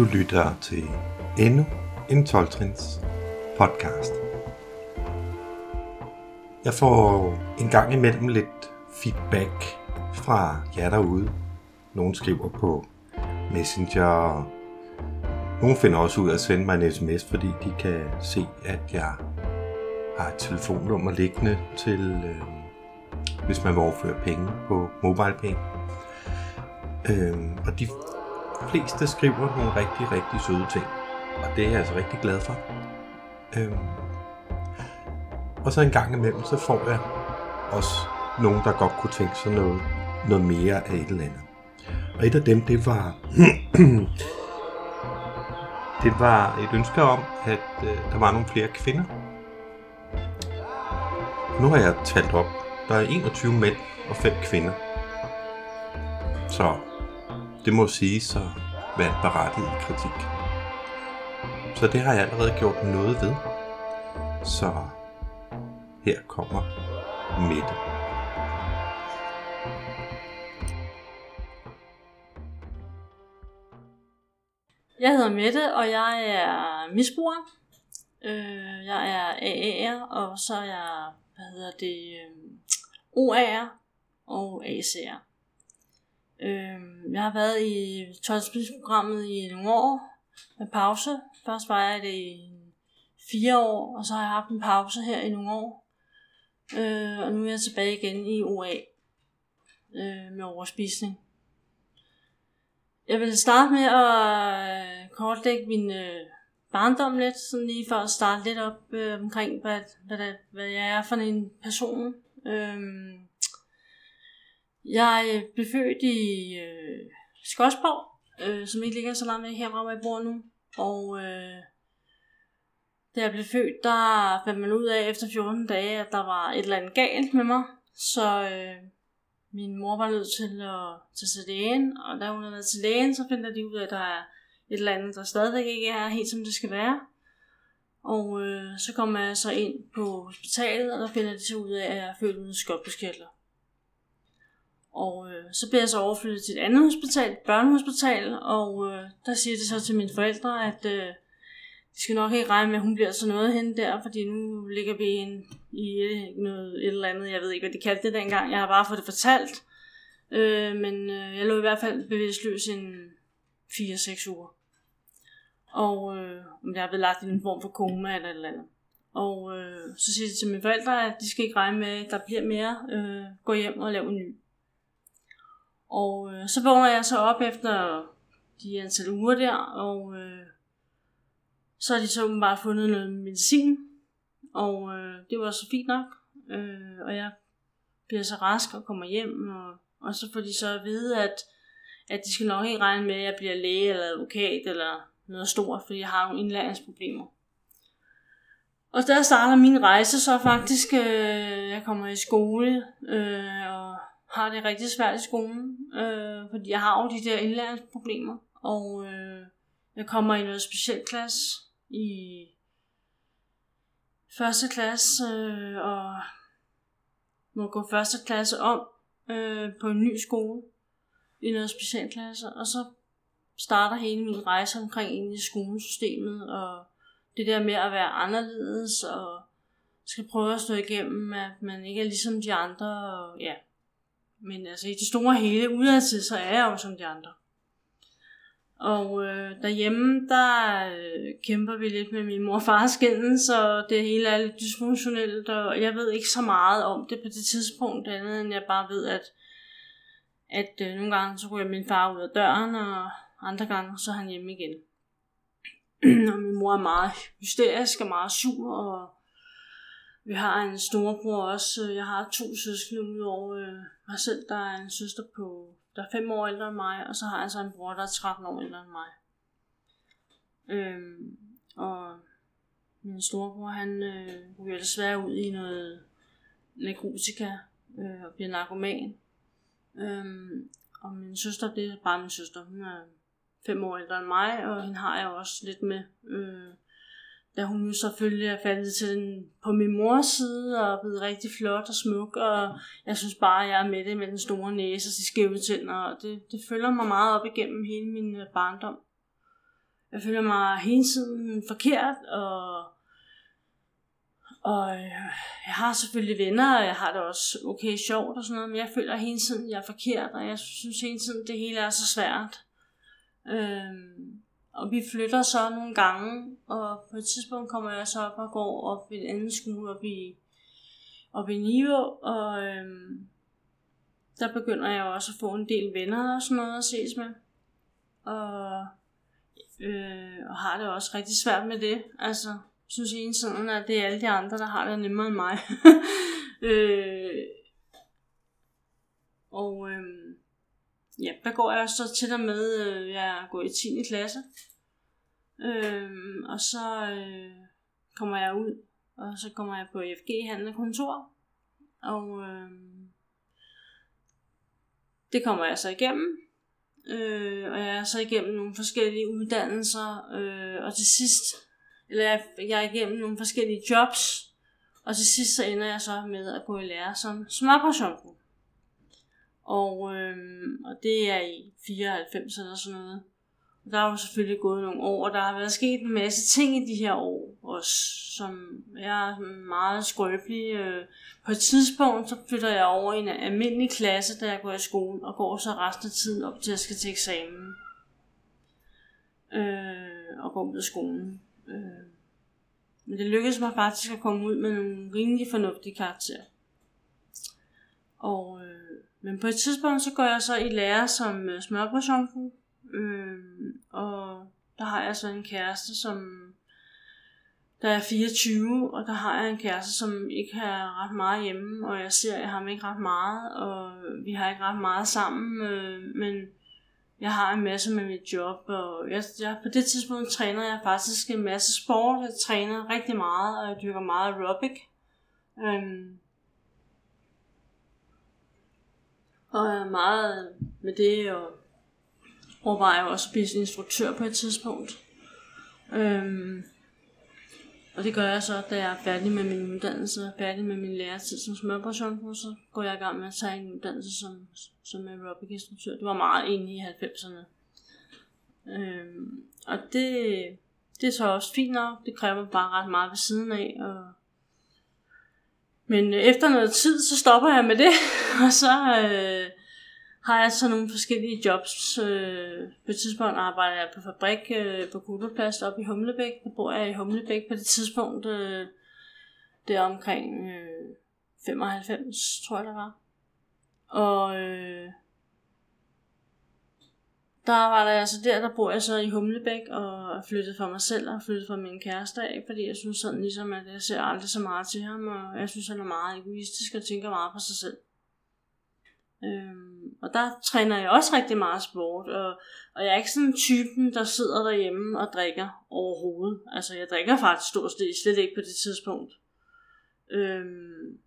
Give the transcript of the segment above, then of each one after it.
Du lytter til endnu en 12 podcast. Jeg får en gang imellem lidt feedback fra jer derude. Nogle skriver på Messenger. Nogle finder også ud af at sende mig en sms, fordi de kan se, at jeg har et telefonnummer liggende til, øh, hvis man vil overføre penge på MobilePay. Øh, og de fleste skriver nogle rigtig, rigtig søde ting. Og det er jeg altså rigtig glad for. Øhm. og så en gang imellem, så får jeg også nogen, der godt kunne tænke sig noget, noget mere af et eller andet. Og et af dem, det var, det var et ønske om, at øh, der var nogle flere kvinder. Nu har jeg talt op. Der er 21 mænd og 5 kvinder. Så det må sige så være berettiget kritik. Så det har jeg allerede gjort noget ved. Så her kommer Mette. Jeg hedder Mette, og jeg er misbruger. Øh, jeg er AA'er, og så er jeg, hvad hedder det, øh, OA'er og AC'er. Øh, jeg har været i tolvspidsprogrammet i nogle år med pause. Først var jeg det i fire år, og så har jeg haft en pause her i nogle år. Øh, og nu er jeg tilbage igen i OA øh, med overspisning. Jeg vil starte med at øh, kortlægge min øh, barndom lidt, sådan lige for at starte lidt op øh, omkring, hvad, hvad, det, hvad jeg er for en person. Øh, jeg øh, blev født i øh, Skodsborg, øh, som ikke ligger så langt væk herfra, hvor jeg bor nu. Og øh, da jeg blev født, der fandt man ud af efter 14 dage, at der var et eller andet galt med mig. Så øh, min mor var nødt til at tage til lægen, og da hun havde været til lægen, så finder de ud af, at der er et eller andet, der stadigvæk ikke er helt som det skal være. Og øh, så kommer jeg så ind på hospitalet, og der finder de så ud af, at jeg er født uden skotbuskirtler. Og øh, så bliver jeg så overflyttet til et andet hospital, et børnehospital, og øh, der siger det så til mine forældre, at øh, de skal nok ikke regne med, at hun bliver sådan noget henne der, fordi nu ligger vi en, i øh, noget, et eller andet, jeg ved ikke, hvad de kaldte det dengang, jeg har bare fået det fortalt. Øh, men øh, jeg lå i hvert fald bevidstløs en 4-6 uger. Og øh, jeg er blevet lagt i en form for koma eller et eller andet. Og øh, så siger de til mine forældre, at de skal ikke regne med, at der bliver mere. Øh, gå hjem og lave en ny. Og øh, så vågner jeg så op efter de antal uger der, og øh, så har de så bare fundet noget medicin, og øh, det var så fint nok. Øh, og jeg bliver så rask og kommer hjem, og, og så får de så at vide, at, at de skal nok ikke regne med, at jeg bliver læge eller advokat eller noget stort, fordi jeg har nogle indlæringsproblemer. Og der starter min rejse så faktisk, øh, jeg kommer i skole, øh, og har det rigtig svært i skolen, øh, fordi jeg har jo de der indlæringsproblemer, og øh, jeg kommer i noget specielt klasse i første klasse, øh, og må gå første klasse om øh, på en ny skole i noget specialklasse, og så starter hele min rejse omkring ind i skolesystemet, og det der med at være anderledes, og skal prøve at stå igennem, at man ikke er ligesom de andre, og ja. Men altså i det store hele, udadtil, så er jeg jo som de andre. Og øh, derhjemme, der øh, kæmper vi lidt med min mor og fars skændes, så det hele er lidt dysfunktionelt, og jeg ved ikke så meget om det på det tidspunkt, andet end jeg bare ved, at, at øh, nogle gange så ryger min far ud af døren, og andre gange så er han hjemme igen. og min mor er meget hysterisk og meget sur, og vi har en storebror også. Øh, jeg har to søskende udover øh, mig selv. Der er en søster på der er fem år ældre end mig, og så har jeg så en bror, der er 13 år ældre end mig. Øhm, og min storebror, han øh, ryger desværre ud i noget narkotika øh, og bliver narkoman. Øhm, og min søster, det er bare min søster. Hun er fem år ældre end mig, og hende har jeg også lidt med. Øh, da hun jo selvfølgelig er faldet til den på min mors side og er blevet rigtig flot og smuk, og jeg synes bare, at jeg er med det med den store næse og de skæve tænder, og det, det følger mig meget op igennem hele min øh, barndom. jeg føler mig hele tiden forkert, og, og øh, jeg har selvfølgelig venner, og jeg har det også okay sjovt og sådan noget, men jeg føler hele tiden, at jeg er forkert, og jeg synes hele tiden, at det hele er så svært. Øhm, og vi flytter så nogle gange, og på et tidspunkt kommer jeg så op og går op ved en anden skole op i, op i Nivo, og øhm, der begynder jeg også at få en del venner og sådan noget at ses med. Og, øh, og har det også rigtig svært med det. Altså, synes en sådan, at det er alle de andre, der har det nemmere end mig. øh, og øh, ja, der går jeg så til og med, øh, jeg går i 10. klasse. Øh, og så øh, kommer jeg ud, og så kommer jeg på FG Handlekontor. Og øh, det kommer jeg så igennem. Øh, og jeg er så igennem nogle forskellige uddannelser. Øh, og til sidst, eller jeg, jeg er igennem nogle forskellige jobs. Og til sidst så ender jeg så med at gå i lære som smørpersonken. Og, øhm, og det er i 94 eller sådan noget. Og der er jo selvfølgelig gået nogle år, og der har været sket en masse ting i de her år, også, som jeg er meget skrøbelig. Øh, på et tidspunkt, så flytter jeg over i en almindelig klasse, da jeg går i skole, og går så resten af tiden op til, at jeg skal til eksamen. Øh, og går ud af skolen. Øh. Men det lykkedes mig faktisk at komme ud med nogle rimelig fornuftige karakterer. Og, øh, men på et tidspunkt, så går jeg så i lære som øh, smørbrødsjomfru. Øh, og der har jeg så en kæreste, som der er 24, og der har jeg en kæreste, som ikke har ret meget hjemme, og jeg ser jeg ham ikke ret meget, og vi har ikke ret meget sammen, øh, men jeg har en masse med mit job, og jeg, jeg, på det tidspunkt træner jeg faktisk en masse sport, jeg træner rigtig meget, og jeg dyrker meget aerobic. Øhm, og er meget med det, og overvejer også at blive instruktør på et tidspunkt. Øhm, og det gør jeg så, da jeg er færdig med min uddannelse, færdig med min læretid som smørbrødsjomfru, så går jeg i gang med at tage en uddannelse som, som aerobic instruktør. Det var meget inde i 90'erne. Øhm, og det, det er så også fint nok. Det kræver bare ret meget ved siden af. Og... Men efter noget tid, så stopper jeg med det, og så, øh, har jeg så nogle forskellige jobs. Øh, på et tidspunkt arbejder jeg på fabrik øh, på Kudderplads oppe i Humlebæk. Der bor jeg i Humlebæk på det tidspunkt. Øh, det er omkring øh, 95, tror jeg det var. Og øh, der arbejder jeg så der, der bor jeg så i Humlebæk og er flyttet for mig selv og flyttet for min kæreste af, fordi jeg synes sådan ligesom, at jeg ser aldrig så meget til ham, og jeg synes, han er meget egoistisk og tænker meget på sig selv. Øhm, og der træner jeg også rigtig meget sport, og, og jeg er ikke sådan typen, der sidder derhjemme og drikker overhovedet. Altså jeg drikker faktisk stort set slet ikke på det tidspunkt. Øhm,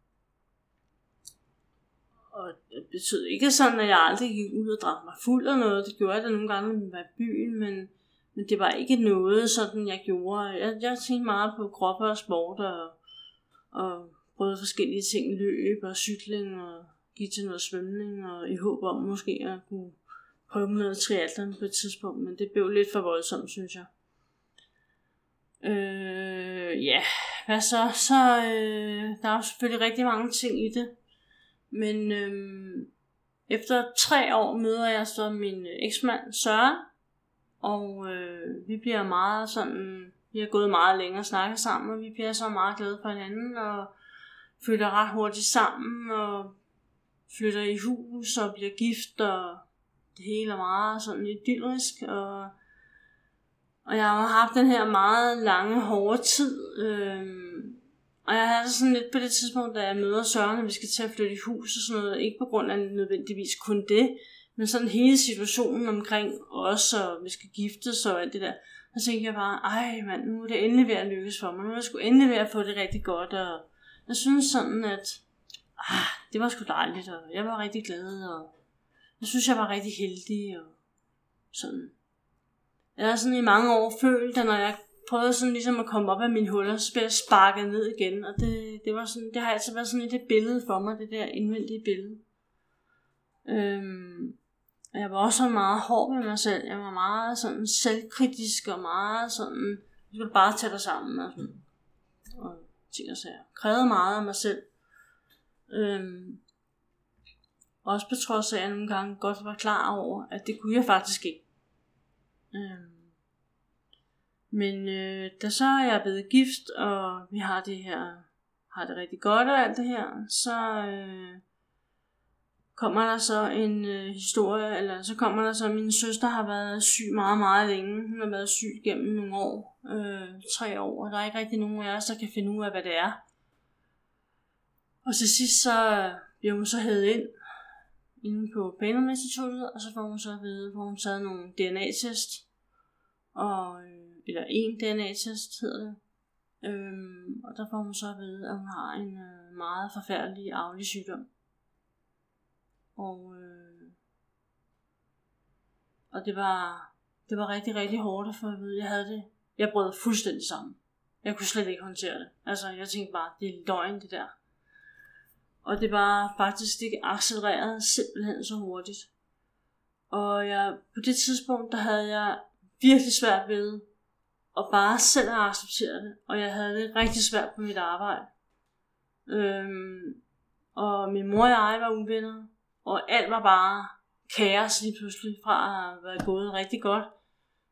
og det betyder ikke sådan, at jeg aldrig gik ud og drak mig fuld eller noget. Det gjorde jeg da nogle gange, når jeg var i byen, men, men det var ikke noget, sådan jeg gjorde. Jeg, jeg tænkte meget på krop og sport, og, og prøvede forskellige ting, løb og cykling og gik til noget svømning, og i håb om måske at kunne prøve noget triathlon på et tidspunkt, men det blev lidt for voldsomt, synes jeg. Øh, ja, hvad så? Så øh, der er jo selvfølgelig rigtig mange ting i det, men øh, efter tre år møder jeg så min eksmand Søren, og øh, vi bliver meget sådan, vi har gået meget længere og snakket sammen, og vi bliver så meget glade for hinanden, og føler ret hurtigt sammen, og flytter i hus og bliver gift, og det hele er meget sådan idyllisk, og, og jeg har haft den her meget lange, hårde tid, øh, og jeg havde sådan lidt på det tidspunkt, da jeg møder Søren, at vi skal til at flytte i hus og sådan noget, ikke på grund af nødvendigvis kun det, men sådan hele situationen omkring os, og vi skal giftes og alt det der. Så tænkte jeg bare, ej mand, nu er det endelig ved at lykkes for mig. Nu er jeg sgu endelig ved at få det rigtig godt. Og jeg synes sådan, at ah, det var sgu dejligt, og jeg var rigtig glad, og jeg synes, jeg var rigtig heldig, og sådan. Jeg har sådan i mange år følt, at når jeg prøvede sådan ligesom at komme op af mine huller, så blev jeg sparket ned igen, og det, det, var sådan, det har altid været sådan et billede for mig, det der indvendige billede. Øhm, Og jeg var også meget hård med mig selv. Jeg var meget sådan selvkritisk og meget sådan, du skal bare tage dig sammen og sådan. Og ting og sager. Krævede meget af mig selv. Øhm, også på trods af, at jeg nogle gange godt var klar over, at det kunne jeg faktisk ikke. Øhm, men øh, da så er jeg blevet gift, og vi har det her, har det rigtig godt og alt det her, så øh, kommer der så en øh, historie, eller så kommer der så, min søster har været syg meget, meget længe. Hun har været syg gennem nogle år, øh, tre år, og der er ikke rigtig nogen af os, der kan finde ud af, hvad det er. Og til sidst så bliver hun så hævet ind inde på Panum Instituttet, og så får hun så at vide, hvor hun taget nogle DNA-test, og, øh, eller en DNA-test hedder det. Øhm, og der får hun så at vide, at hun har en øh, meget forfærdelig arvelig sygdom. Og, øh, og det var, det var rigtig, rigtig hårdt at få at vide. Jeg havde det. Jeg brød fuldstændig sammen. Jeg kunne slet ikke håndtere det. Altså, jeg tænkte bare, det er løgn, det der. Og det var faktisk ikke accelereret simpelthen så hurtigt. Og jeg, på det tidspunkt, der havde jeg virkelig svært ved at bare selv at acceptere det. Og jeg havde det rigtig svært på mit arbejde. Øhm, og min mor og jeg var uvenner. Og alt var bare kaos lige pludselig fra at være gået rigtig godt.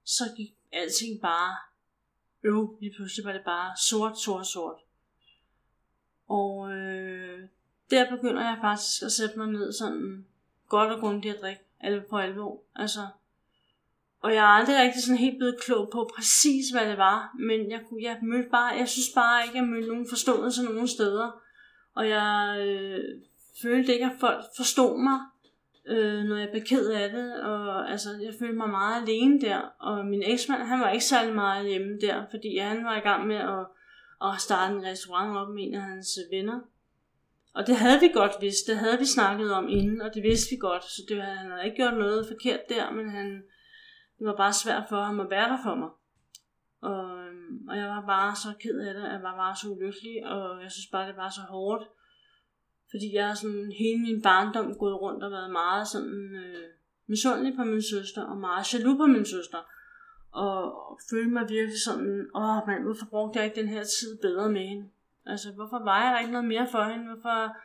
Så gik alting bare øv. Lige pludselig var det bare sort, sort, sort. Og øh, der begynder jeg faktisk at sætte mig ned sådan godt og grundigt at drikke alle på alvor. Altså, og jeg er aldrig rigtig sådan helt blevet klog på præcis, hvad det var, men jeg, kunne, jeg mødte bare, jeg synes bare ikke, at jeg mødte nogen forståelse nogen steder. Og jeg øh, følte ikke, at folk forstod mig, øh, når jeg blev ked af det. Og altså, jeg følte mig meget alene der. Og min eksmand, han var ikke særlig meget hjemme der, fordi han var i gang med at, at starte en restaurant op med en af hans venner. Og det havde vi godt vidst, det havde vi snakket om inden, og det vidste vi godt, så det, han havde ikke gjort noget forkert der, men han, det var bare svært for ham at være der for mig. Og, øhm, og jeg var bare så ked af det, jeg var bare så ulykkelig, og jeg synes bare, det var så hårdt. Fordi jeg har sådan hele min barndom gået rundt og været meget sådan øh, misundelig på min søster, og meget jaloux på min søster. Og, og følte mig virkelig sådan, åh mand, hvorfor brugte jeg ikke den her tid bedre med hende? Altså, hvorfor var jeg der ikke noget mere for hende? Hvorfor,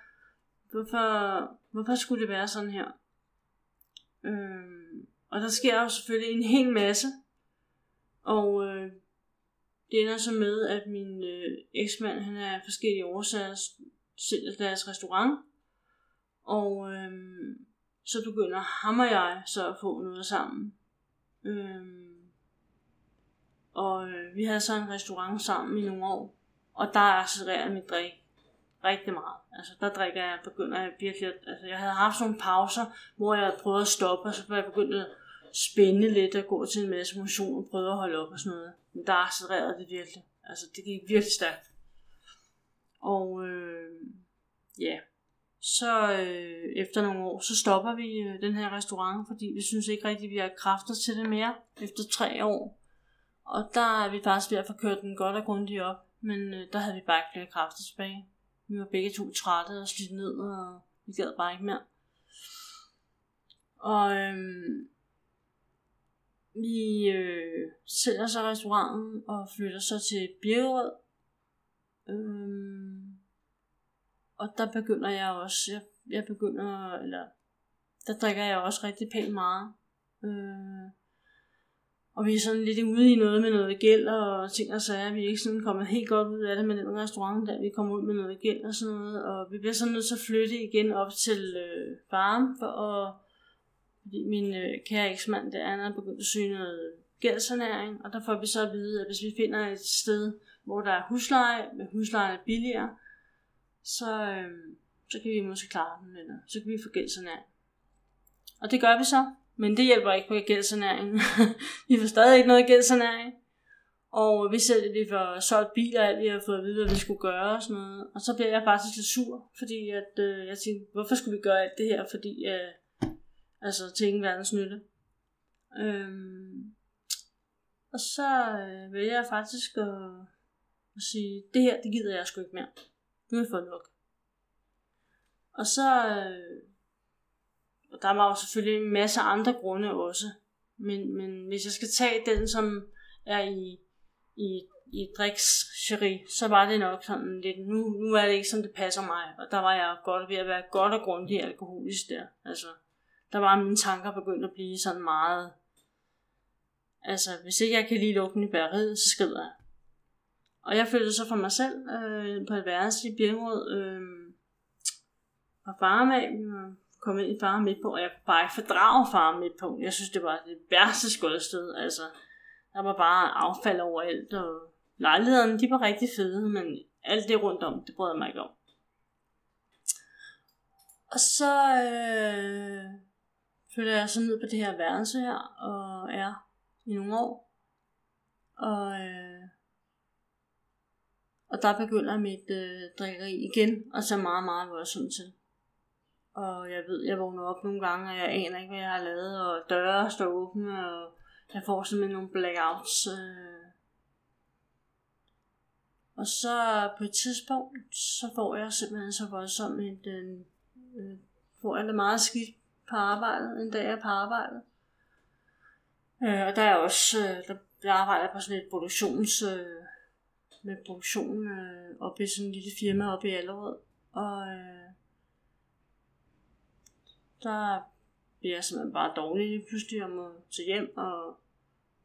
hvorfor, hvorfor skulle det være sådan her? Øhm, og der sker jo selvfølgelig en hel masse. Og øh, det ender så med, at min øh, eksmand, han er forskellige årsager, sælger deres restaurant. Og øh, så begynder ham og jeg så at få noget sammen. Øh, og øh, vi havde så en restaurant sammen i nogle år. Og der accelererer mit drik rigtig meget. Altså der drikker jeg, begynder jeg virkelig, altså jeg havde haft sådan nogle pauser, hvor jeg prøvede at stoppe, og så var jeg begyndt at spænde lidt og gå til en masse motion og prøve at holde op og sådan noget. Men der accelererede det virkelig. Altså det gik virkelig stærkt. Og øh, ja, så øh, efter nogle år, så stopper vi øh, den her restaurant, fordi vi synes ikke rigtigt, vi har kræfter til det mere efter tre år. Og der er vi faktisk ved at få kørt den godt og grundigt op. Men øh, der havde vi bare ikke flere kræfter tilbage. Vi var begge to trætte og slidt ned, og vi gad bare ikke mere. Og øhm, vi øh, sælger så restauranten og flytter så til Birkerød. Øhm, og der begynder jeg også, jeg, jeg begynder, eller der drikker jeg også rigtig pænt meget. Øh, og vi er sådan lidt ude i noget med noget gæld og ting og sager. Vi er ikke sådan kommet helt godt ud af det med den restaurant, der vi kommer ud med noget gæld og sådan noget. Og vi bliver sådan nødt til at flytte igen op til øh, farm, for at, fordi min øh, kære eksmand, der er begyndt at søge noget gældssanering. Og der får vi så at vide, at hvis vi finder et sted, hvor der er husleje, med huslejen er billigere, så, øh, så kan vi måske klare den, eller så kan vi få gældssanering. Og det gør vi så. Men det hjælper ikke på gældssanering. vi får stadig ikke noget gældssanering. Og vi sælger vi får solgt biler, alt vi har fået at vide, hvad vi skulle gøre og sådan noget. Og så bliver jeg faktisk lidt sur, fordi at, øh, jeg tænkte, hvorfor skulle vi gøre alt det her? Fordi, øh, altså til ingen verdens nytte. Øhm, og så øh, vælger jeg faktisk at, at sige, det her, det gider jeg sgu ikke mere. Nu er jeg fået nok. Og så øh, og der var jo selvfølgelig en masse andre grunde også. Men, men hvis jeg skal tage den, som er i, i, i Drix så var det nok sådan lidt, nu, nu er det ikke, som det passer mig. Og der var jeg godt ved at være godt og grundigt alkoholisk der. Altså, der var mine tanker begyndt at blive sådan meget... Altså, hvis ikke jeg kan lige lukke i bæreriet, så skrider jeg. Og jeg følte så for mig selv øh, på et værelse i Birkerød, øh, og far med, komme ind i far midt på, og jeg kunne bare ikke fordrage far midt på. Jeg synes, det var det værste skoldsted. Altså, der var bare affald overalt, og lejlighederne, de var rigtig fede, men alt det rundt om, det brød jeg mig ikke om. Og så øh, følger jeg så ned på det her værelse her, og er i nogle år. Og, øh, og der begynder mit øh, drikkeri igen, og så meget, meget voldsomt til. Og jeg ved, jeg vågner op nogle gange, og jeg aner ikke, hvad jeg har lavet, og døre står åbne, og jeg får simpelthen nogle blackouts. Øh. Og så på et tidspunkt, så får jeg simpelthen så voldsomt et, øh, øh får jeg det meget skidt på arbejdet, en dag jeg er på arbejdet. Øh, og der er også, øh, der, arbejder på sådan et produktions, øh, med produktion øh, oppe i sådan et lille firma oppe i Allerød. Og øh, der bliver jeg simpelthen bare dårlig lige pludselig og må tage hjem og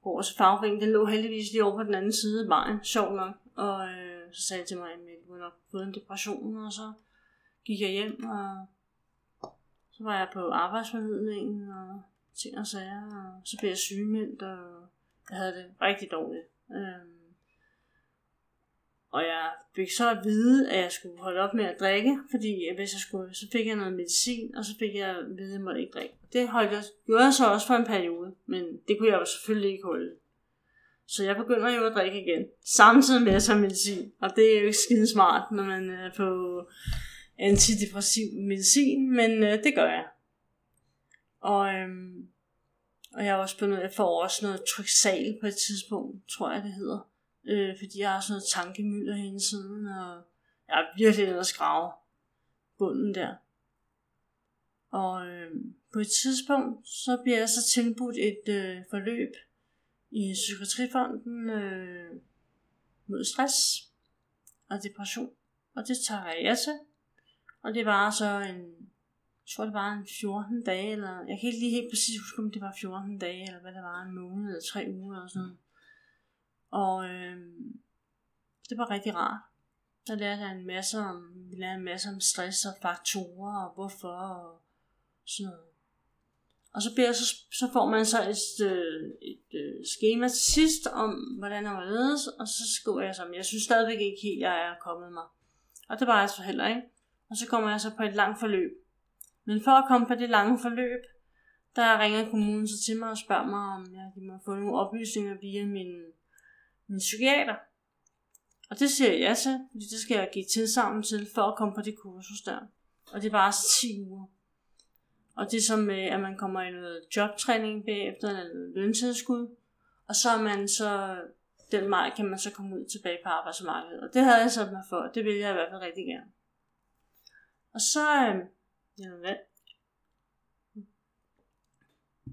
gå over til fagforeningen. Den lå heldigvis lige over på den anden side af vejen, sjov nok. Og øh, så sagde jeg til mig, at jeg nok fået en depression, og så gik jeg hjem, og så var jeg på arbejdsformidlingen, og ting og sager, og så blev jeg sygemeldt, og jeg havde det rigtig dårligt. Øh, og jeg fik så at vide, at jeg skulle holde op med at drikke, fordi hvis jeg skulle, så fik jeg noget medicin, og så fik jeg at vide, at jeg måtte ikke drikke. Det holdt jeg, gjorde jeg så også for en periode, men det kunne jeg jo selvfølgelig ikke holde. Så jeg begynder jo at drikke igen, samtidig med at tage medicin. Og det er jo ikke skide smart, når man er på antidepressiv medicin, men øh, det gør jeg. Og, øhm, og jeg har også noget, jeg får også noget tryksal på et tidspunkt, tror jeg det hedder øh, fordi jeg har sådan noget tankemylder hele tiden, og jeg er virkelig den at skrave bunden der. Og øh, på et tidspunkt, så bliver jeg så tilbudt et øh, forløb i Psykiatrifonden øh, mod stress og depression. Og det tager jeg ja til. Og det var så en, jeg tror det var en 14 dage, eller jeg kan ikke lige helt præcis huske, om det var 14 dage, eller hvad det var, en måned eller tre uger eller sådan. Og øh, det var rigtig rart. Der lærte jeg en masse om, vi lærte en masse om stress og faktorer og hvorfor og sådan noget. Og så, bliver, så, så får man så et, øh, et, øh, et schema til sidst om, hvordan det var ledes, og så skriver jeg så, jeg synes stadigvæk ikke helt, jeg er kommet mig. Og det var jeg så heller ikke. Og så kommer jeg så på et langt forløb. Men for at komme på det lange forløb, der ringer kommunen så til mig og spørger mig, om jeg må få nogle oplysninger via min min psykiater. Og det siger jeg ja til, fordi det skal jeg give tilsammen til, for at komme på det kursus der. Og det var 10 uger. Og det er som, øh, at man kommer i noget jobtræning bagefter, eller løntilskud. Og så er man så, den maj kan man så komme ud tilbage på arbejdsmarkedet. Og det havde jeg sat mig for, det ville jeg i hvert fald rigtig gerne. Og så, øh, ja, hvad?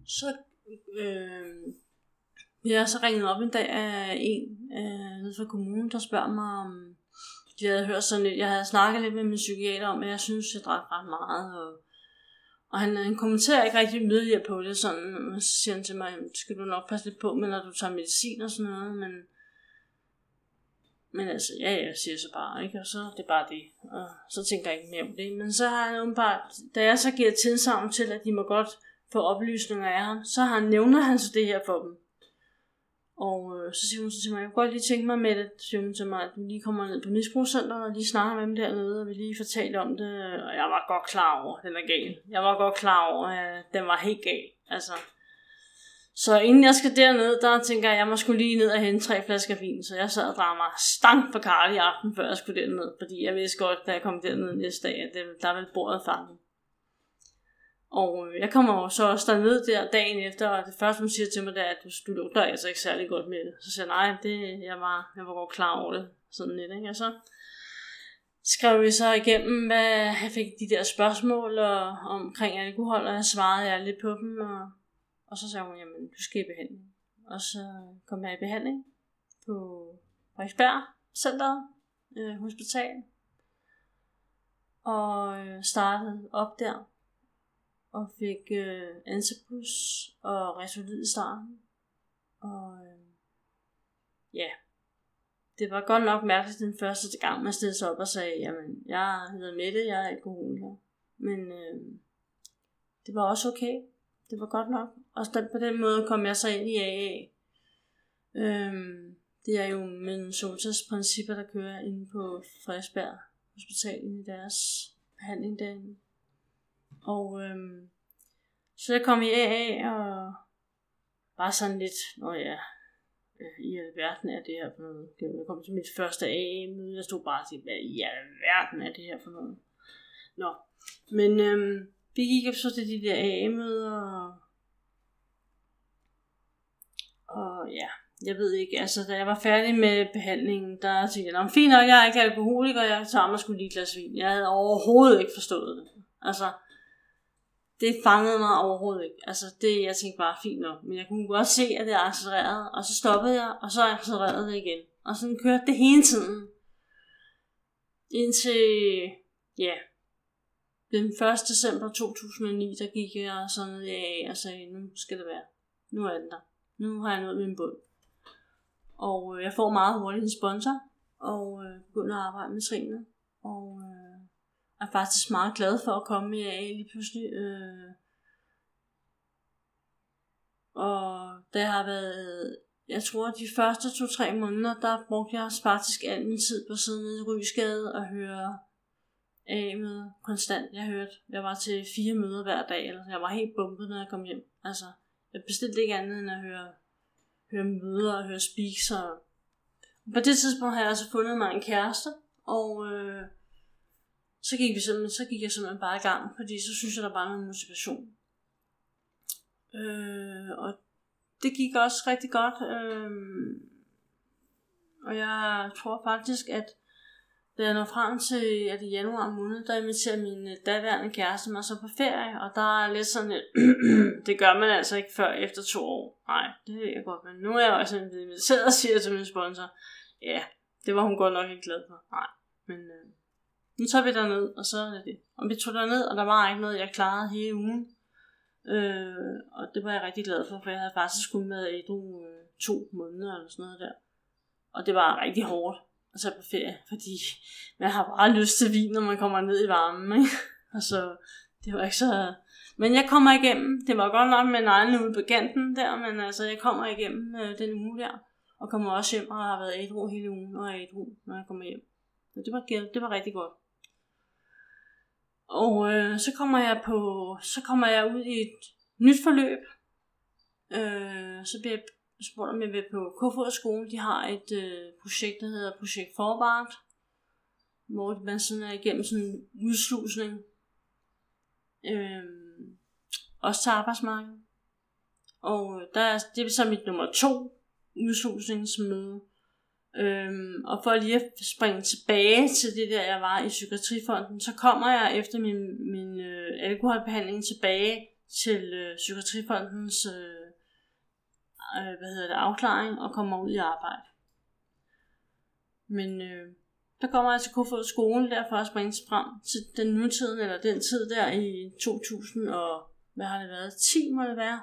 Så øh, jeg har så ringet op en dag af en øh, nede fra kommunen, der spørger mig om, de havde hørt sådan lidt, jeg havde snakket lidt med min psykiater om, at jeg synes, jeg drak ret meget, og, og han, han kommenterer ikke rigtig yderligere på det, sådan, og så siger han til mig, skal du nok passe lidt på med, når du tager medicin og sådan noget, men, men altså, ja, jeg siger så bare, ikke? Og så det er bare det. Og så tænker jeg ikke mere om det. Men så har han bare, da jeg så giver tilsavn til, at de må godt få oplysninger af ham, så har han, nævner han så det her for dem. Og øh, så siger hun så til mig, jeg kunne godt lige tænke mig med det, siger hun til mig, at vi lige kommer ned på misbrugscenteret og lige snakker med dem dernede, og vi lige fortalte om det. Og jeg var godt klar over, at den er gal. Jeg var godt klar over, at den var helt gal. Altså, så inden jeg skal derned, der tænker jeg, at jeg må skulle lige ned og hente tre flasker vin. Så jeg sad og drak mig stank på karl i aften, før jeg skulle derned. Fordi jeg vidste godt, da jeg kom derned næste dag, at det, der ville bordet fanget. Og øh, jeg kommer jo så også derned der dagen efter, og det første, hun siger til mig, det er, at du, du lugter altså ikke særlig godt med det. Så siger jeg, nej, det, jeg, var, jeg var godt klar over det, sådan lidt, ikke? Og så skrev vi så igennem, hvad jeg fik de der spørgsmål og, omkring alkohol, og jeg svarede jeg lidt på dem, og, og så sagde hun, jamen, du skal i behandling. Og så kom jeg i behandling på Frederiksberg Center, øh, hospital, og øh, startede op der, og fik øh, Ansepus og Resolid i starten. Og øh, ja, det var godt nok mærkeligt den første gang, man stillede sig op og sagde, jamen, jeg hedder Mette, jeg er alkoholiker. Men øh, det var også okay. Det var godt nok. Og på den måde kom jeg så ind i AA. Øhm, det er jo Minnesotas principper, der kører inde på Frederiksberg Hospital i deres behandling derinde. Og øhm, så jeg kom i AA og bare sådan lidt, nå ja, øh, i alverden er det her for noget? Jeg kom til mit første AA-møde, jeg stod bare til, hvad i alverden er det her for noget? Nå, men øhm, vi gik så til de der AA-møder, og, og ja, jeg ved ikke, altså da jeg var færdig med behandlingen, der tænkte jeg, fint nok, jeg er ikke alkoholiker, jeg tager mig sgu lige et glas vin. Jeg havde overhovedet ikke forstået det. Altså, det fangede mig overhovedet ikke. Altså det, jeg tænkte bare, fint nok. Men jeg kunne godt se, at det accelererede, og så stoppede jeg, og så accelererede det igen. Og sådan kørte det hele tiden. Indtil, ja, den 1. december 2009, der gik jeg sådan i af og sagde, nu skal det være. Nu er den der. Nu har jeg nået min bund. Og øh, jeg får meget hurtigt en sponsor, og øh, begynder at arbejde med trinene. Og øh, er faktisk meget glad for at komme i AA lige pludselig. Øh, og det har været, jeg tror, de første to-tre måneder, der brugte jeg faktisk al min tid på siden i Rysgade og høre af med konstant. Jeg hørte, jeg var til fire møder hver dag, eller jeg var helt bumpet, når jeg kom hjem. Altså, jeg bestilte ikke andet end at høre, høre møder og høre speaks. Og på det tidspunkt har jeg altså fundet mig en kæreste, og øh, så gik, vi simpelthen, så gik jeg simpelthen bare i gang, fordi så synes jeg, der var noget motivation. Øh, og det gik også rigtig godt. Øh, og jeg tror faktisk, at da jeg når frem til at i januar måned, der inviterer min øh, daværende kæreste mig så på ferie, og der er lidt sådan et, det gør man altså ikke før efter to år. Nej, det ved jeg godt, men nu er jeg også inviteret og siger til min sponsor, ja, det var hun godt nok ikke glad for. Nej, men øh, nu tager vi ned og så er det. Og vi tog ned og der var ikke noget, jeg klarede hele ugen. Øh, og det var jeg rigtig glad for, for jeg havde faktisk kun været i øh, to måneder eller sådan noget der. Og det var rigtig hårdt at tage på ferie, fordi man har bare lyst til vin, når man kommer ned i varmen. Ikke? Og så, det var ikke så... Men jeg kommer igennem. Det var godt nok med en egen ude på kanten der, men altså, jeg kommer igennem øh, den uge der. Og kommer også hjem og har været ædru hele ugen, og er ædru, når jeg kommer hjem. Så det var, det var rigtig godt. Og øh, så kommer jeg på, så kommer jeg ud i et nyt forløb. Øh, så bliver jeg spurgt, om jeg vil på Kofod skole. De har et øh, projekt, der hedder Projekt Forbart, hvor man sådan er igennem sådan en udslusning. Øh, også til arbejdsmarkedet. Og øh, der er, det er så mit nummer to udslusningsmøde. Øhm, og for lige at springe tilbage til det der, jeg var i Psykiatrifonden, så kommer jeg efter min, min øh, alkoholbehandling tilbage til øh, Psykiatrifondens øh, øh, hvad hedder det, afklaring og kommer ud i arbejde. Men øh, der kommer jeg til Kofod skole der for at springe frem til den nutiden, eller den tid der i 2000 og, hvad har det været, 10 må det være.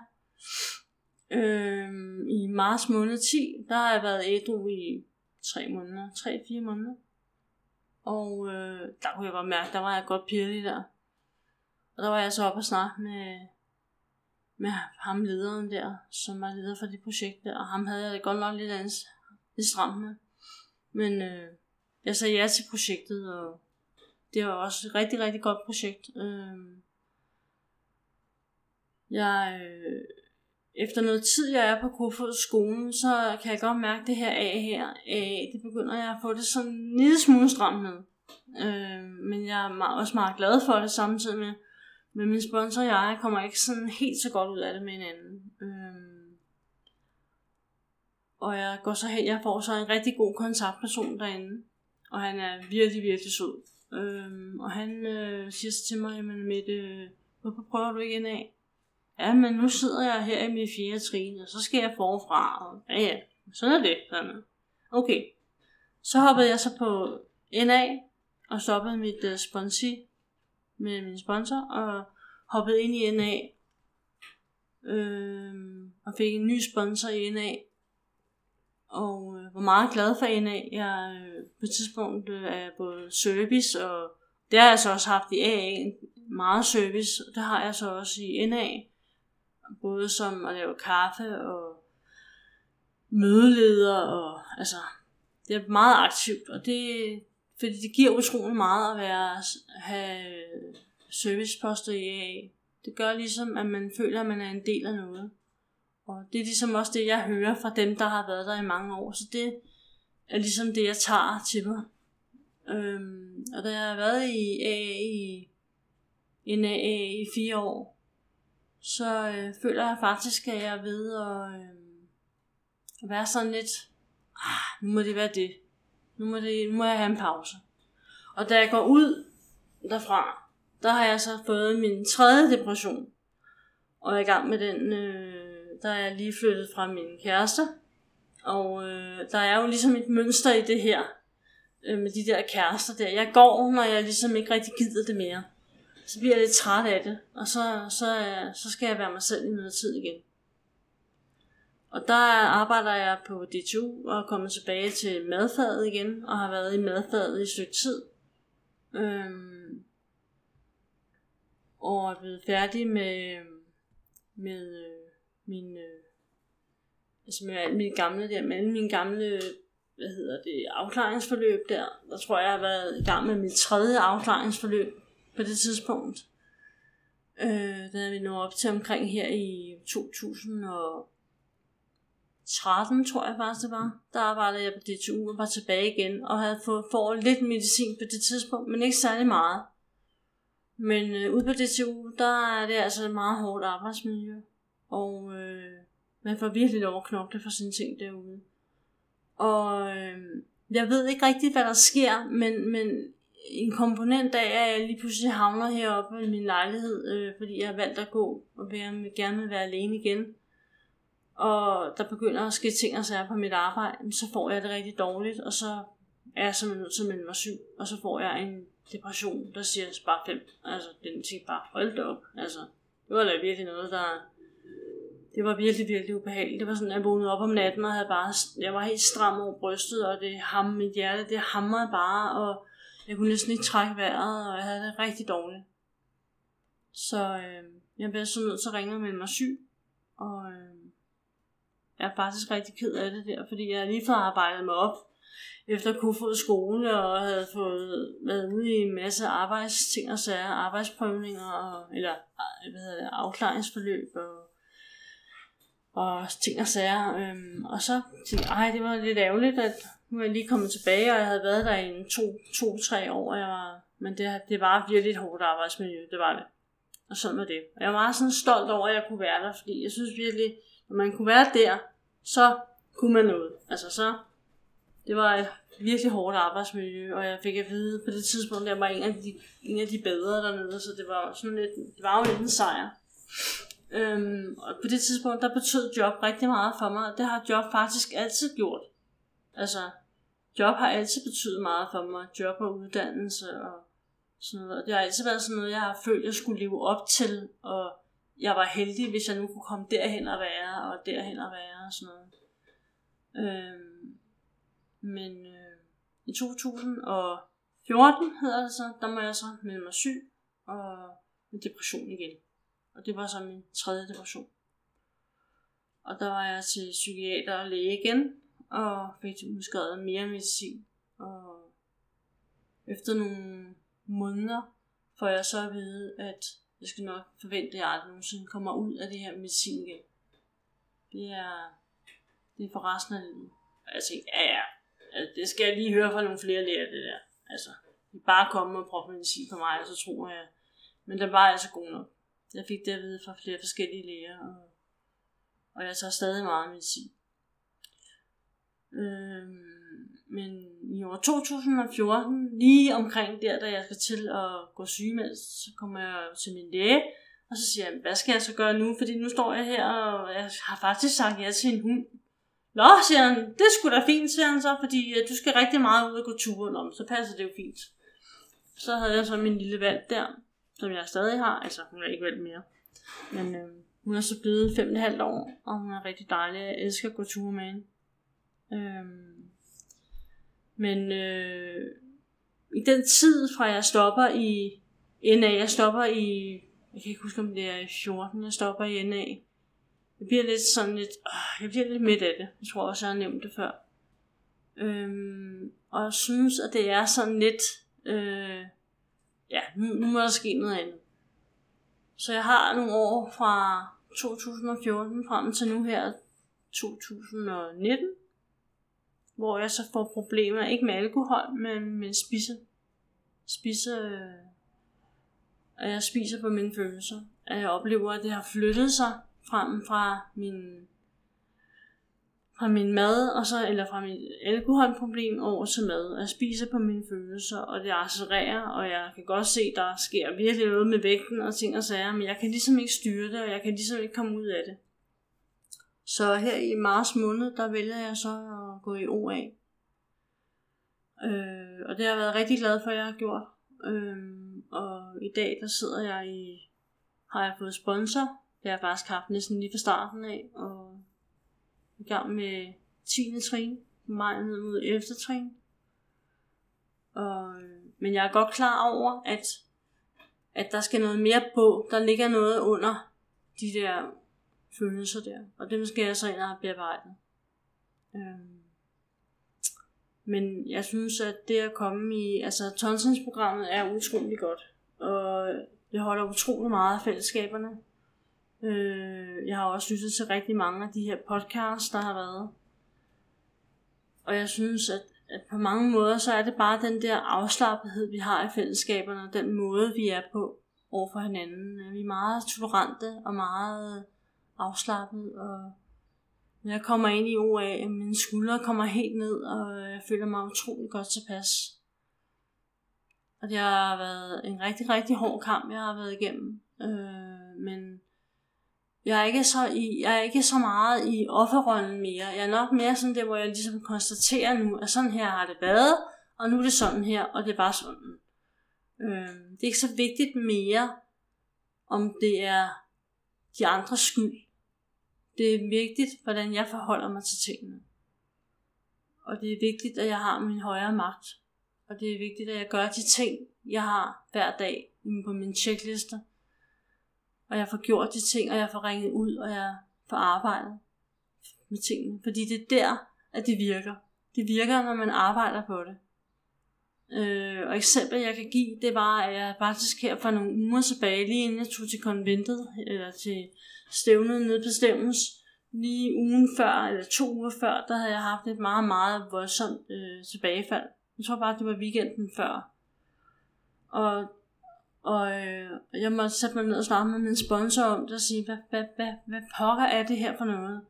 Øh, I marts måned 10, der har jeg været ædru i tre måneder, tre-fire måneder. Og øh, der kunne jeg godt mærke, der var jeg godt pirlig der. Og der var jeg så op og snakke med, med ham lederen der, som var leder for det projekt der. Og ham havde jeg det godt nok lidt, ans, lidt stramt med. Men øh, jeg sagde ja til projektet, og det var også et rigtig, rigtig godt projekt. Øh, jeg, øh, efter noget tid, jeg er på Kofods skolen, så kan jeg godt mærke det her af her. A, det begynder jeg at få det sådan en lille smule stramt med. Øh, men jeg er meget, også meget glad for det samtidig med. Men min sponsor og jeg kommer ikke sådan helt så godt ud af det med hinanden. Øh, og jeg går så hen, jeg får så en rigtig god kontaktperson derinde. Og han er virkelig, virkelig sød. Øh, og han øh, siger så til mig, jamen Mette, hvorfor prøver du ikke af? Ja, men nu sidder jeg her i min fjerde trin, og så skal jeg forfra. Og, ja, ja, sådan er det. Sådan. Okay. Så hoppede jeg så på NA, og stoppede mit uh, sponsi med min sponsor, og hoppede ind i NA, øh, og fik en ny sponsor i NA, og øh, var meget glad for NA. Jeg øh, på et tidspunkt øh, er både service, og det har jeg så også haft i AA, meget service, og det har jeg så også i NA, både som at lave kaffe og mødeleder, og altså, det er meget aktivt, og det, fordi det giver utrolig meget at være, have serviceposter i AA. Det gør ligesom, at man føler, at man er en del af noget. Og det er ligesom også det, jeg hører fra dem, der har været der i mange år. Så det er ligesom det, jeg tager til mig. Øhm, og da jeg har været i AA i, en AA i fire år, så øh, føler jeg faktisk, at jeg er ved at, øh, at være sådan lidt, ah, nu må det være det. Nu må, det, nu må jeg have en pause. Og da jeg går ud derfra, der har jeg så fået min tredje depression. Og jeg er i gang med den, øh, der er jeg lige flyttet fra min kæreste. Og øh, der er jo ligesom et mønster i det her, øh, med de der kærester der. Jeg går, når jeg ligesom ikke rigtig gider det mere. Så bliver jeg lidt træt af det, og så, så, øh, så skal jeg være mig selv i noget tid igen. Og der arbejder jeg på DTU og er kommet tilbage til madfaget igen, og har været i madfaget i et stykke tid. Øhm, og er blevet færdig med, med øh, min, øh, altså med alle mine gamle der, med alle mine gamle, hvad hedder det, afklaringsforløb der. Der tror jeg, jeg har været i gang med mit tredje afklaringsforløb på det tidspunkt. Øh, da vi nået op til omkring her i 2013, tror jeg faktisk det var. Der arbejdede jeg på DTU og var tilbage igen, og havde fået for lidt medicin på det tidspunkt, men ikke særlig meget. Men øh, ude på DTU, der er det altså et meget hårdt arbejdsmiljø. Og øh, man får virkelig lov at knokle for sine ting derude. Og øh, jeg ved ikke rigtigt, hvad der sker, men, men en komponent af, at jeg lige pludselig havner heroppe i min lejlighed, øh, fordi jeg har valgt at gå og være, gerne vil være alene igen. Og der begynder at ske ting og sager på mit arbejde, så får jeg det rigtig dårligt, og så er jeg simpelthen nødt til at melde mig syg, og så får jeg en depression, der siger bare fem. Altså, den tænkte bare, hold da op. Altså, det var da virkelig noget, der... Det var virkelig, virkelig ubehageligt. Det var sådan, at jeg vågnede op om natten, og havde bare, jeg var helt stram over brystet, og det ham, mit hjerte, det hamrede bare, og jeg kunne næsten ikke trække vejret, og jeg havde det rigtig dårligt. Så øh, jeg blev så nødt til at ringe og melde mig syg, og øh, jeg er faktisk rigtig ked af det der, fordi jeg lige fået arbejdet mig op efter kunne få skole og havde fået været ude i en masse arbejdsting og sager, arbejdsprøvninger og, eller øh, hvad hedder det, afklaringsforløb og, og ting og sager. Øhm, og så tænkte jeg, ej, det var lidt ærgerligt, at nu er jeg lige kommet tilbage, og jeg havde været der i to, to-tre år, og jeg var, men det, det var virkelig et hårdt arbejdsmiljø, det var det. Og sådan var det. Og jeg var meget sådan stolt over, at jeg kunne være der, fordi jeg synes virkelig, når man kunne være der, så kunne man noget. Altså så, det var et virkelig hårdt arbejdsmiljø, og jeg fik at vide på det tidspunkt, at jeg var en af de, en af de bedre dernede, så det var, sådan lidt, det var jo lidt en sejr. Øhm, og på det tidspunkt, der betød job rigtig meget for mig, og det har job faktisk altid gjort. Altså, job har altid betydet meget for mig, job og uddannelse og sådan noget. Og det har altid været sådan noget, jeg har følt, jeg skulle leve op til, og jeg var heldig, hvis jeg nu kunne komme derhen og være, og derhen og være og sådan noget. Øhm, men øh, i 2014 hedder det så, der må jeg så melde mig syg og med depression igen. Og det var så min tredje depression. Og der var jeg til psykiater og læge igen, og fik udskrevet mere medicin. Og efter nogle måneder får jeg så at vide, at jeg skal nok forvente, at jeg aldrig nogensinde kommer ud af det her medicin igen. Det er, det er for resten af livet. Og jeg tænkte, ja ja, altså, det skal jeg lige høre fra nogle flere læger, det der. Altså, de bare komme og proppe medicin på mig, og så tror jeg, men den var altså god nok. Jeg fik det at vide fra flere forskellige læger, og, og jeg tager stadig meget medicin. Øhm, men i år 2014, lige omkring der, da jeg skal til at gå sygemeldt, så kommer jeg til min læge, og så siger jeg, hvad skal jeg så gøre nu? Fordi nu står jeg her, og jeg har faktisk sagt ja til en hund. Nå, siger han, det skulle da fint, siger han så, fordi øh, du skal rigtig meget ud og gå turen om, så passer det jo fint. Så havde jeg så min lille valg der, som jeg stadig har, altså hun er ikke valgt mere. Men øh, hun er så blevet fem og et halvt år, og hun er rigtig dejlig. Jeg elsker at gå ture med hende. Øhm, men øh, i den tid fra jeg stopper i NA, jeg stopper i, jeg kan ikke huske om det er 14, jeg stopper i NA. Jeg bliver lidt sådan lidt, øh, jeg bliver lidt midt af det. Jeg tror også, jeg har nævnt det før. Øhm, og jeg synes, at det er sådan lidt, øh, ja, nu, nu må der ske noget andet. Så jeg har nogle år fra 2014 frem til nu her 2019, hvor jeg så får problemer, ikke med alkohol, men med spise. Spise, øh, at jeg spiser på mine følelser. At jeg oplever, at det har flyttet sig frem fra min fra min mad, og så, eller fra mit alkoholproblem over til mad. Jeg spiser på mine følelser, og det accelererer, og jeg kan godt se, der sker virkelig noget med vægten og ting og sager, men jeg kan ligesom ikke styre det, og jeg kan ligesom ikke komme ud af det. Så her i marts måned, der vælger jeg så at gå i OA. Øh, og det har jeg været rigtig glad for, at jeg har gjort. Øh, og i dag, der sidder jeg i, har jeg fået sponsor. Det har jeg faktisk haft næsten lige fra starten af, og i gang med 10. trin, maj ned mod 11. trin. Og, men jeg er godt klar over, at, at der skal noget mere på. Der ligger noget under de der følelser der. Og det skal jeg så ind og have bearbejdet. Øhm. Men jeg synes, at det at komme i... Altså, Tonsens-programmet er utrolig godt. Og det holder utrolig meget af fællesskaberne. Øh, jeg har også lyttet til rigtig mange af de her podcasts, der har været. Og jeg synes, at, at på mange måder, så er det bare den der afslappethed, vi har i fællesskaberne, den måde, vi er på over for hinanden. Vi er meget tolerante og meget afslappet, og når jeg kommer ind i OA, mine skuldre kommer helt ned, og jeg føler mig utrolig godt tilpas. Og det har været en rigtig, rigtig hård kamp, jeg har været igennem. Øh, men jeg er, ikke så i, jeg er ikke så meget i offerrollen mere. Jeg er nok mere sådan der, hvor jeg ligesom konstaterer nu, at sådan her har det været, og nu er det sådan her, og det er bare sådan. Øh, det er ikke så vigtigt mere, om det er de andres skyld. Det er vigtigt, hvordan jeg forholder mig til tingene. Og det er vigtigt, at jeg har min højere magt. Og det er vigtigt, at jeg gør de ting, jeg har hver dag på min checkliste og jeg får gjort de ting, og jeg får ringet ud, og jeg får arbejdet med tingene. Fordi det er der, at det virker. Det virker, når man arbejder på det. Øh, og eksempel, jeg kan give, det var, at jeg faktisk her for nogle uger tilbage, lige inden jeg tog til konventet, eller til stævnet nede på Stævnes, lige ugen før, eller to uger før, der havde jeg haft et meget, meget voldsomt øh, tilbagefald. Jeg tror bare, det var weekenden før. Og og øh, jeg måtte sætte mig ned og snakke med min sponsor om det og sige, hvad, hvad, hvad, hvad pokker er det her for noget?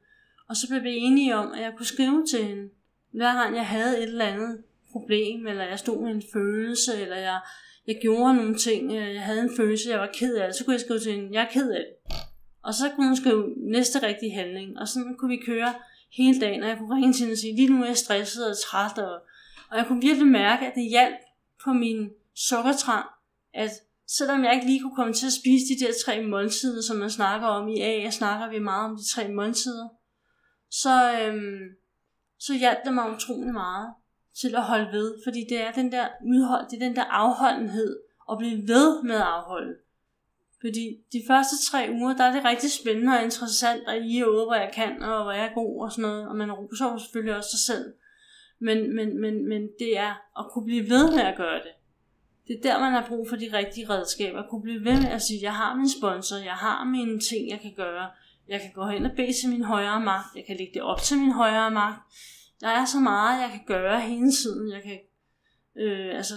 Og så blev vi enige om, at jeg kunne skrive til hende, hver gang jeg havde et eller andet problem, eller jeg stod med en følelse, eller jeg, jeg gjorde nogle ting, øh, jeg havde en følelse, jeg var ked af det, så kunne jeg skrive til hende, jeg er ked af det. Og så kunne hun skrive næste rigtige handling, og sådan kunne vi køre hele dagen, og jeg kunne ringe til hende og sige, lige nu er jeg stresset og træt, og, og jeg kunne virkelig mærke, at det hjalp på min sukkertrang, at selvom jeg ikke lige kunne komme til at spise de der tre måltider, som man snakker om i A, snakker vi meget om de tre måltider, så, øhm, så hjalp det mig utrolig meget til at holde ved, fordi det er den der udhold, det er den der afholdenhed, at blive ved med at afholde. Fordi de første tre uger, der er det rigtig spændende og interessant, og I er ude, hvor jeg kan, og hvor jeg er god og sådan noget, og man roser selvfølgelig også sig selv. Men, men, men, men det er at kunne blive ved med at gøre det. Det er der, man har brug for de rigtige redskaber. At kunne blive ved med at sige, jeg har min sponsor, jeg har mine ting, jeg kan gøre. Jeg kan gå hen og bede til min højere magt. Jeg kan lægge det op til min højere magt. Der er så meget, jeg kan gøre hele tiden. Jeg kan øh, altså,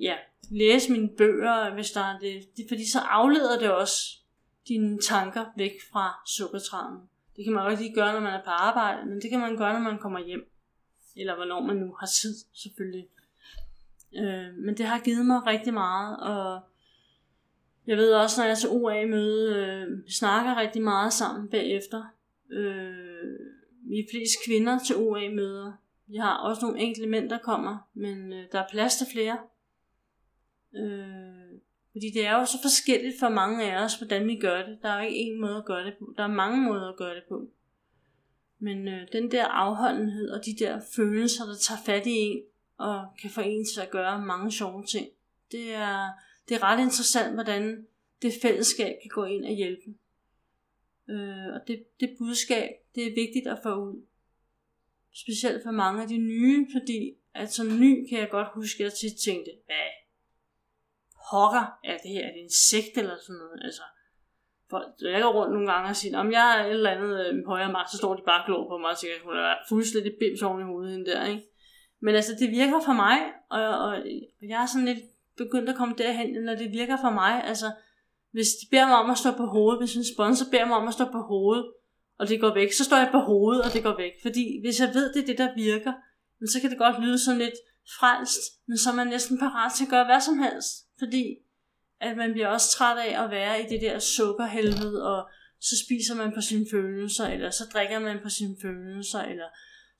ja, læse mine bøger, hvis der er det. det. Fordi så afleder det også dine tanker væk fra sukkertræden. Det kan man også lige gøre, når man er på arbejde, men det kan man gøre, når man kommer hjem. Eller hvornår man nu har tid, selvfølgelig. Øh, men det har givet mig rigtig meget, og jeg ved også, når jeg er til OA-møde, øh, vi snakker rigtig meget sammen bagefter. Øh, vi er flest kvinder til OA-møder. Vi har også nogle enkelte mænd, der kommer, men øh, der er plads til flere. Øh, fordi det er jo så forskelligt for mange af os, hvordan vi gør det. Der er jo ikke én måde at gøre det på. Der er mange måder at gøre det på. Men øh, den der afholdenhed og de der følelser, der tager fat i en, og kan få en til at gøre mange sjove ting, det er, det er ret interessant, hvordan det fællesskab kan gå ind og hjælpe. Øh, og det, det budskab, det er vigtigt at få ud. Specielt for mange af de nye, fordi at som ny kan jeg godt huske, at jeg tit tænkte, hvad pokker er det her? Er det en sekt eller sådan noget? Altså, folk jeg går rundt nogle gange og siger, om jeg er et eller andet øh, højere magt, så står de bare glor på mig og siger, at hun er fuldstændig bims oven i hovedet hende der, ikke? Men altså, det virker for mig, og, og, og jeg er sådan lidt begyndt at komme derhen, når det virker for mig, altså, hvis de beder mig om at stå på hovedet, hvis en sponsor beder mig om at stå på hovedet, og det går væk, så står jeg på hovedet, og det går væk. Fordi hvis jeg ved, det er det, der virker, så kan det godt lyde sådan lidt frelst, men så er man næsten parat til at gøre hvad som helst. Fordi at man bliver også træt af at være i det der sukkerhelvede, og så spiser man på sine følelser, eller så drikker man på sine følelser, eller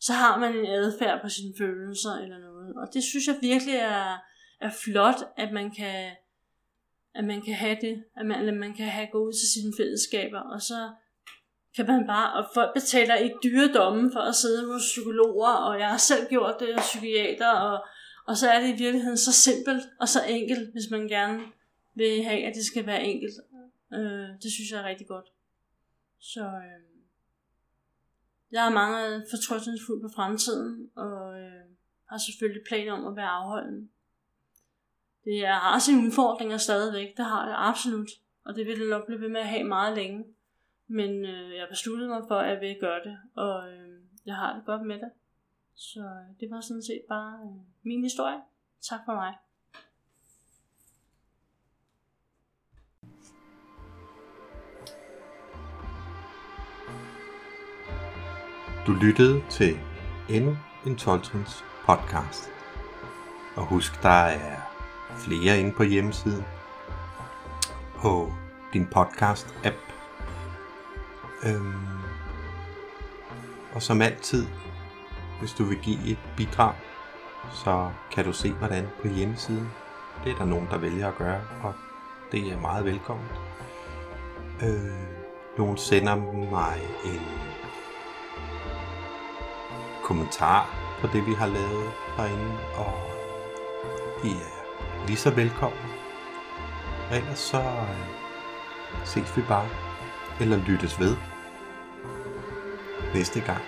så har man en adfærd på sine følelser, eller noget. Og det synes jeg virkelig er, er flot, at man kan, at man kan have det, at man, at man kan have gå ud til sine fællesskaber, og så kan man bare, og folk betaler ikke dyre domme for at sidde hos psykologer, og jeg har selv gjort det, og psykiater, og, og så er det i virkeligheden så simpelt og så enkelt, hvis man gerne vil have, at det skal være enkelt. Øh, det synes jeg er rigtig godt. Så øh, jeg er mange fortrøstningsfuld på fremtiden, og øh, har selvfølgelig planer om at være afholden. Det er, har sine udfordringer stadigvæk, det har det absolut. Og det vil jeg nok blive ved med at have meget længe. Men øh, jeg besluttede mig for, at jeg vil gøre det, og øh, jeg har det godt med det. Så det var sådan set bare øh, min historie. Tak for mig. Du lyttede til endnu en 12 podcast. Og husk, der er flere inde på hjemmesiden på din podcast-app. Øhm, og som altid, hvis du vil give et bidrag, så kan du se hvordan på hjemmesiden. Det er der nogen, der vælger at gøre, og det er meget velkommen. Øh, nogen sender mig en kommentar på det, vi har lavet herinde, og de er lige så velkommen. Ellers så øh, ses vi bare, eller lyttes ved næste gang,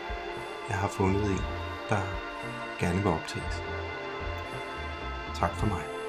jeg har fundet en, der gerne vil optages. Tak for mig.